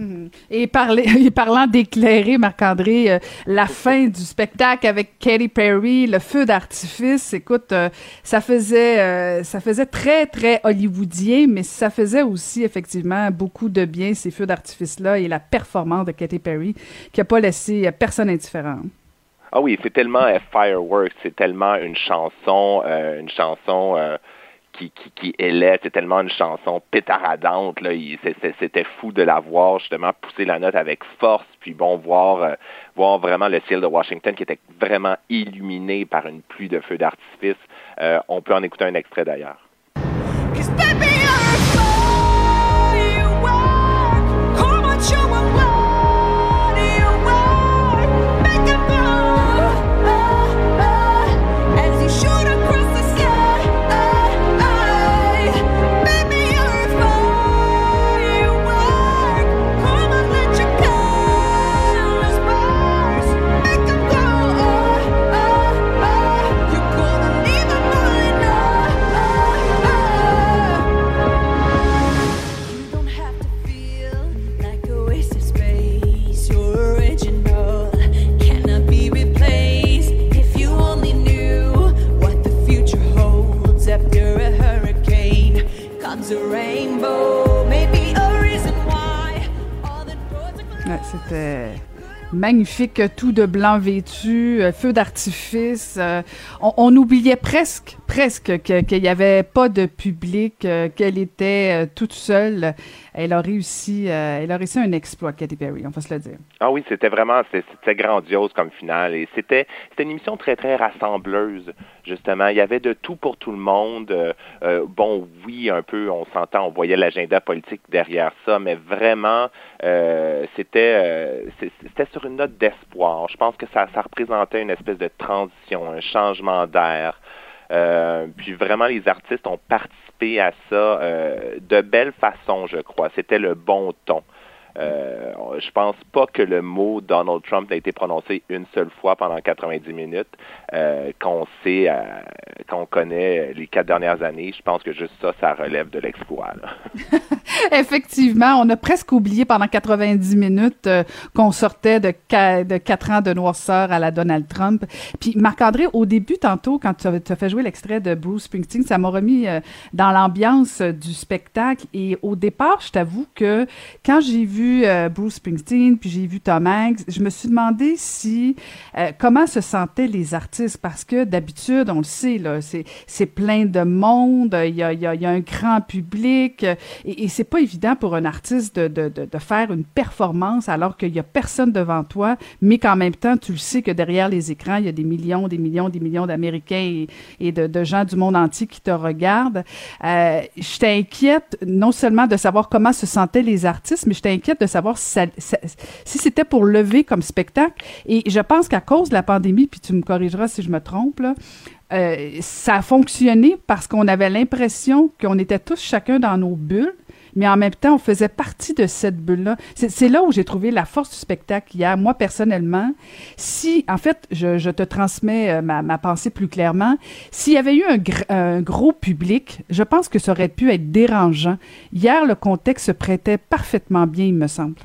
C: Mhm. Et, parler, parlant d'éclairer, Marc-André, euh, la fin du spectacle avec Katy Perry, le feu d'artifice, écoute, euh, ça faisait euh, ça faisait très, très hollywoodien, mais ça faisait aussi effectivement beaucoup de bien, ces feux d'artifice-là, et la performance de Katy Perry, qui n'a pas laissé personne indifférent.
G: Ah oui, c'est tellement Fireworks, c'est tellement une chanson, une chanson qui, qui, c'est tellement une chanson pétaradante. C'était fou de la voir justement pousser la note avec force, puis bon, voir, euh, voir vraiment le ciel de Washington qui était vraiment illuminé par une pluie de feux d'artifice. Euh, on peut en écouter un extrait d'ailleurs.
C: Ouais, C'était magnifique, tout de blanc vêtu, euh, feu d'artifice. euh, on, oubliait presque, presque que- qu'il n'y avait pas de public, euh, qu'elle était toute seule. Elle a réussi, elle a réussi un exploit, Katy Perry, on va se le dire.
G: Ah oui, c'était vraiment c'était grandiose comme finale et c'était c'était une émission très très rassembleuse justement. Il y avait de tout pour tout le monde. Bon, oui, un peu, on s'entend, on voyait l'agenda politique derrière ça, mais vraiment c'était c'était une note d'espoir. Je pense que ça représentait une espèce de transition, un changement d'air. Euh, puis vraiment, les artistes ont participé à ça euh, de belle façon, je crois. C'était le bon ton. Euh, je pense pas que le mot Donald Trump ait été prononcé une seule fois pendant 90 minutes. Euh, qu'on sait, euh, qu'on connaît les quatre dernières années, je pense que juste ça, ça relève de l'exploit.
C: Effectivement, on a presque oublié pendant 90 minutes euh, qu'on sortait de, de quatre ans de noirceur à la Donald Trump. Puis Marc-André, au début, tantôt, quand tu as, fait jouer l'extrait de Bruce Springsteen, ça m'a remis dans l'ambiance du spectacle. Et au départ, je t'avoue que quand j'ai vu euh, Bruce Springsteen, puis j'ai vu Tom Hanks, je me suis demandé si euh, comment se sentaient les artistes, parce que d'habitude, on le sait, là, c'est c'est plein de monde, il y a, il y a- y a un grand public, euh, et, et c'est pas évident pour un artiste de, de, de, faire une performance alors qu'il y a personne devant toi, mais qu'en même temps, tu le sais que derrière les écrans, il y a des millions, des millions, des millions d'Américains et, et de, de gens du monde entier qui te regardent. Euh, je t'inquiète non seulement de savoir comment se sentaient les artistes, mais je t'inquiète de savoir si, c'était pour lever comme spectacle. Et je pense qu'à cause de la pandémie, puis tu me corrigeras si je me trompe, là, euh, ça a fonctionné parce qu'on avait l'impression qu'on était tous chacun dans nos bulles, mais en même temps, on faisait partie de cette bulle-là. C'est là où j'ai trouvé la force du spectacle hier. Moi, personnellement, si, en fait, je, te transmets euh, ma, pensée plus clairement, s'il y avait eu un, un gros public, je pense que ça aurait pu être dérangeant. Hier, le contexte se prêtait parfaitement bien, il me semble.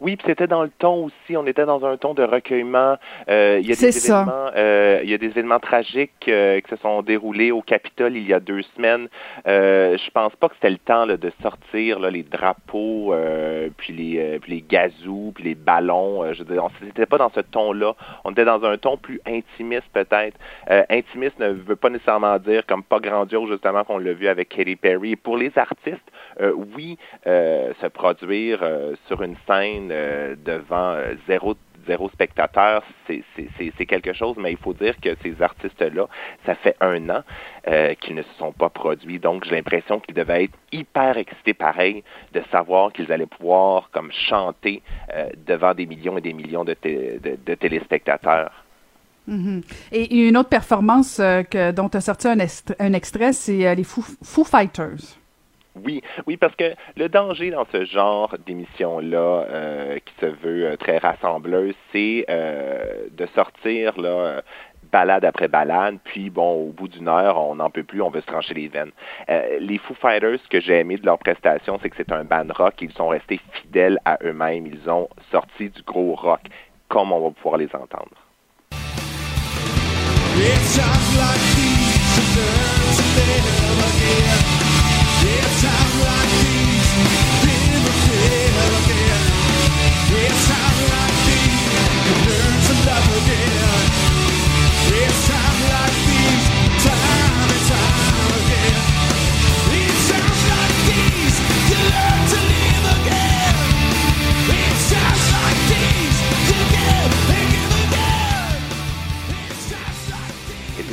G: Oui, puis c'était dans le ton aussi. On était dans un ton de recueillement. Euh, il y a des
C: ça.
G: événements, euh, il y a des événements tragiques euh, qui se sont déroulés au Capitole il y a deux semaines. Euh, je pense pas que c'était le temps là, de sortir là, les drapeaux, euh, puis les euh, puis les gazous, puis les ballons. Je veux dire, on n'était pas dans ce ton-là. On était dans un ton plus intimiste peut-être. Euh, intimiste ne veut pas nécessairement dire comme pas grandiose justement qu'on l'a vu avec Katy Perry. Et pour les artistes, euh, oui, euh, se produire euh, sur une scène euh, devant euh, zéro zéro spectateur, c'est quelque chose, mais il faut dire que ces artistes-là, ça fait un an euh, qu'ils ne se sont pas produits, donc j'ai l'impression qu'ils devaient être hyper excités pareil de savoir qu'ils allaient pouvoir comme chanter devant des millions et des millions de, de- téléspectateurs.
C: Mhm. Et une autre performance que, dont tu as sorti un, un extrait, c'est les Foo Fighters.
G: Oui, oui, parce que le danger dans ce genre d'émission-là, euh, qui se veut euh, très rassembleuse, c'est euh, de sortir balade après balade, puis bon, au bout d'une heure, on n'en peut plus, on veut se trancher les veines. Les Foo Fighters, ce que j'ai aimé de leur prestation, c'est que c'est un band rock, ils sont restés fidèles à eux-mêmes, ils ont sorti du gros rock, comme on va pouvoir les entendre.
H: It's times like It's times like these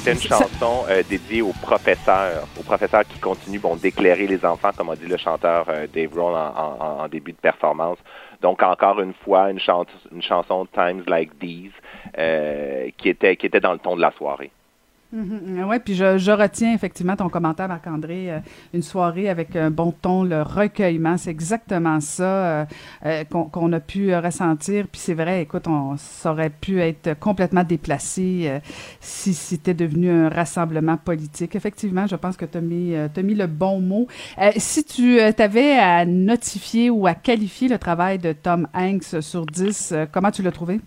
G: c'était une chanson euh, dédiée aux professeurs, aux professeurs qui continuent bon, d'éclairer les enfants, comme a dit le chanteur euh, Dave Roll en, en- en début de performance. Donc encore une fois, une, chan- une chanson Times Like These euh, qui était qui était dans le ton de la soirée.
C: Mhm. Oui, puis je, retiens effectivement ton commentaire, Marc-André. euh, une soirée avec un bon ton, le recueillement, c'est exactement ça euh, euh, qu'on a pu ressentir. Puis c'est vrai, écoute, on, ça aurait pu être complètement déplacé si c'était devenu un rassemblement politique. Effectivement, je pense que tu as, mis, mis le bon mot. Si tu avais à notifier ou à qualifier le travail de Tom Hanks sur 10, euh, comment tu l'as trouvé?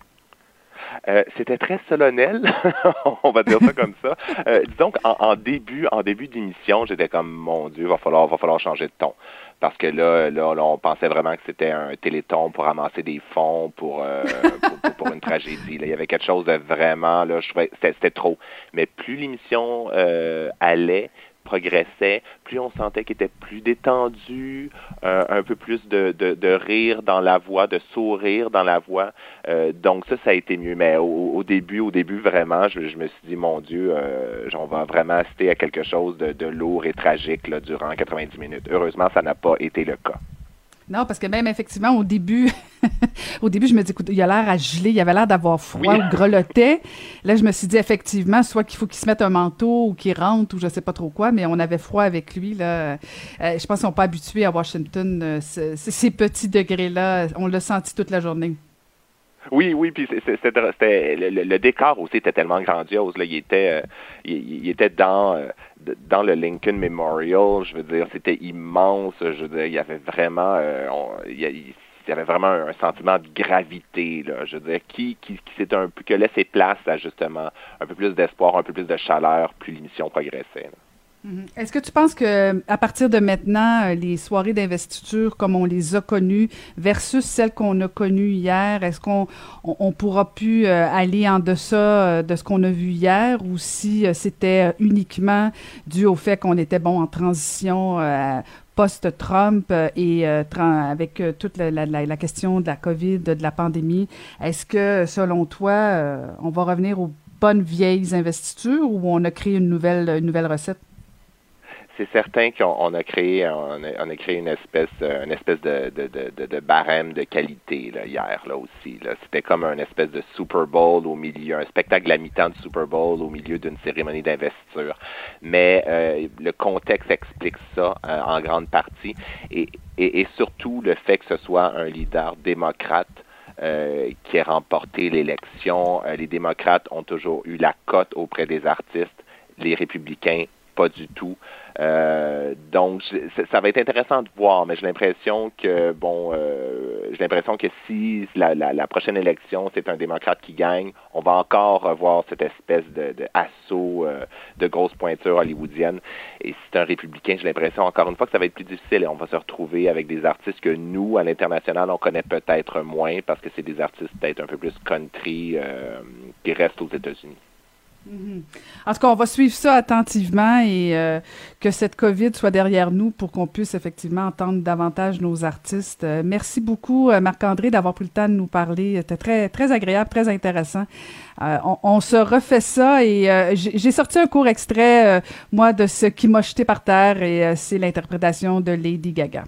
G: Euh, c'était très solennel, on va dire ça comme ça. Euh, disons qu'en en début, en début d'émission, j'étais comme mon Dieu, va falloir, va falloir changer de ton. Parce que là, là, là, on pensait vraiment que c'était un téléthon pour ramasser des fonds pour, euh, pour, une tragédie. Là. Il y avait quelque chose de vraiment, là, je c'était trop. Mais plus l'émission euh, allait, progressait, plus on sentait qu'il était plus détendu, euh, un peu plus de, rire dans la voix, de sourire dans la voix. Euh, donc ça, ça a été mieux. Mais au, début, au début, vraiment, je, me suis dit, mon Dieu, euh, on va vraiment assister à quelque chose de, de lourd et tragique là, durant 90 minutes. Heureusement, ça n'a pas été le cas.
C: Non, parce que même effectivement, au début, au début, je me dis, écoute, il a l'air à geler, il avait l'air d'avoir froid
G: Oui.
C: ou grelottait. Là, je me suis dit, effectivement, soit qu'il faut qu'il se mette un manteau ou qu'il rentre ou je sais pas trop quoi, mais on avait froid avec lui. Là. Euh, je pense qu'ils sont pas habitués à Washington, euh, ce- ce- ces petits degrés-là. On l'a senti toute la journée.
G: Oui, oui, puis c'était le, le- décor aussi était tellement grandiose. Là, il était, euh, il, il était dans euh, dans le Lincoln Memorial. Je veux dire, c'était immense. Je veux dire, il y avait vraiment, euh, il, y avait vraiment un, sentiment de gravité. Là, je veux dire, qui qui, qui un peu que laissé place à justement un peu plus d'espoir, un peu plus de chaleur, plus l'émission progressait.
C: Mhm. Est-ce que tu penses que à partir de maintenant, euh, les soirées d'investiture comme on les a connues versus celles qu'on a connues hier, est-ce qu'on on, pourra plus euh, aller en deçà euh, de ce qu'on a vu hier ou si c'était uniquement dû au fait qu'on était bon en transition post-Trump et avec toute la, la- question de la COVID, de la pandémie, est-ce que selon toi, on va revenir aux bonnes vieilles investitures ou on a créé une nouvelle, une nouvelle recette?
G: C'est certain qu'on on a créé a, a une espèce de, barème de qualité hier aussi c'était comme un espèce de Super Bowl au milieu un spectacle à mi-temps de Super Bowl au milieu d'une cérémonie d'investiture mais euh, le contexte explique ça euh, en grande partie et, surtout le fait que ce soit un leader démocrate euh, qui ait remporté l'élection. Les démocrates ont toujours eu la cote auprès des artistes, les républicains pas du tout. Euh, donc, ça va être intéressant de voir, mais j'ai l'impression que, bon, euh, j'ai l'impression que si la, la, la prochaine élection, c'est un démocrate qui gagne, on va encore revoir cette espèce de, de assaut euh, de grosses pointures hollywoodiennes. Et si c'est un républicain, j'ai l'impression, encore une fois, que ça va être plus difficile et on va se retrouver avec des artistes que nous, à l'international, on connaît peut-être moins parce que c'est des artistes peut-être un peu plus country euh, qui restent aux États-Unis.
C: En tout cas, on va suivre ça attentivement et euh, que cette COVID soit derrière nous pour qu'on puisse effectivement entendre davantage nos artistes. Euh, merci beaucoup, euh, Marc-André, d'avoir pris le temps de nous parler. C'était très, très agréable, très intéressant. On, se refait ça et j'ai sorti un court extrait, moi, de ce qui m'a jeté par terre et c'est l'interprétation de Lady Gaga.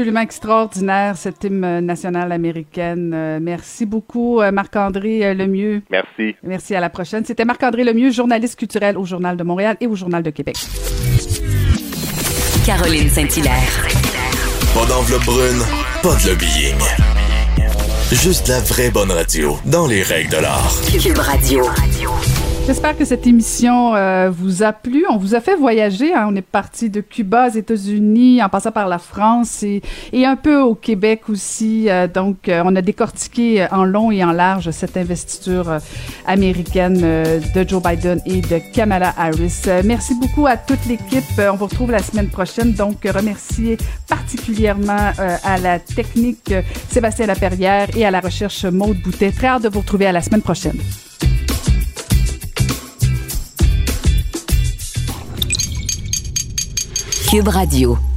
C: Absolument extraordinaire, cette hymne nationale américaine. Euh, merci beaucoup, euh, Marc-André euh, Lemieux.
G: Merci.
C: Merci, à la prochaine. C'était Marc-André Lemieux, journaliste culturel au Journal de Montréal et au Journal de Québec.
A: Caroline Saint-Hilaire.
B: Pas d'enveloppe brune, pas de lobbying. Juste la vraie bonne radio, dans les règles de l'art.
A: Cube Radio.
C: J'espère que cette émission euh, vous a plu. On vous a fait voyager. hein. On est parti de Cuba aux États-Unis, en passant par la France et, et un peu au Québec aussi. Euh, donc, euh, on a décortiqué euh, en long et en large cette investiture euh, américaine euh, de Joe Biden et de Kamala Harris. Merci beaucoup à toute l'équipe. On vous retrouve la semaine prochaine. Donc, remercier particulièrement à la technique Sébastien Laperrière et à la recherche Maude Boutet. Très hâte de vous retrouver à la semaine prochaine.
A: Cube Radio.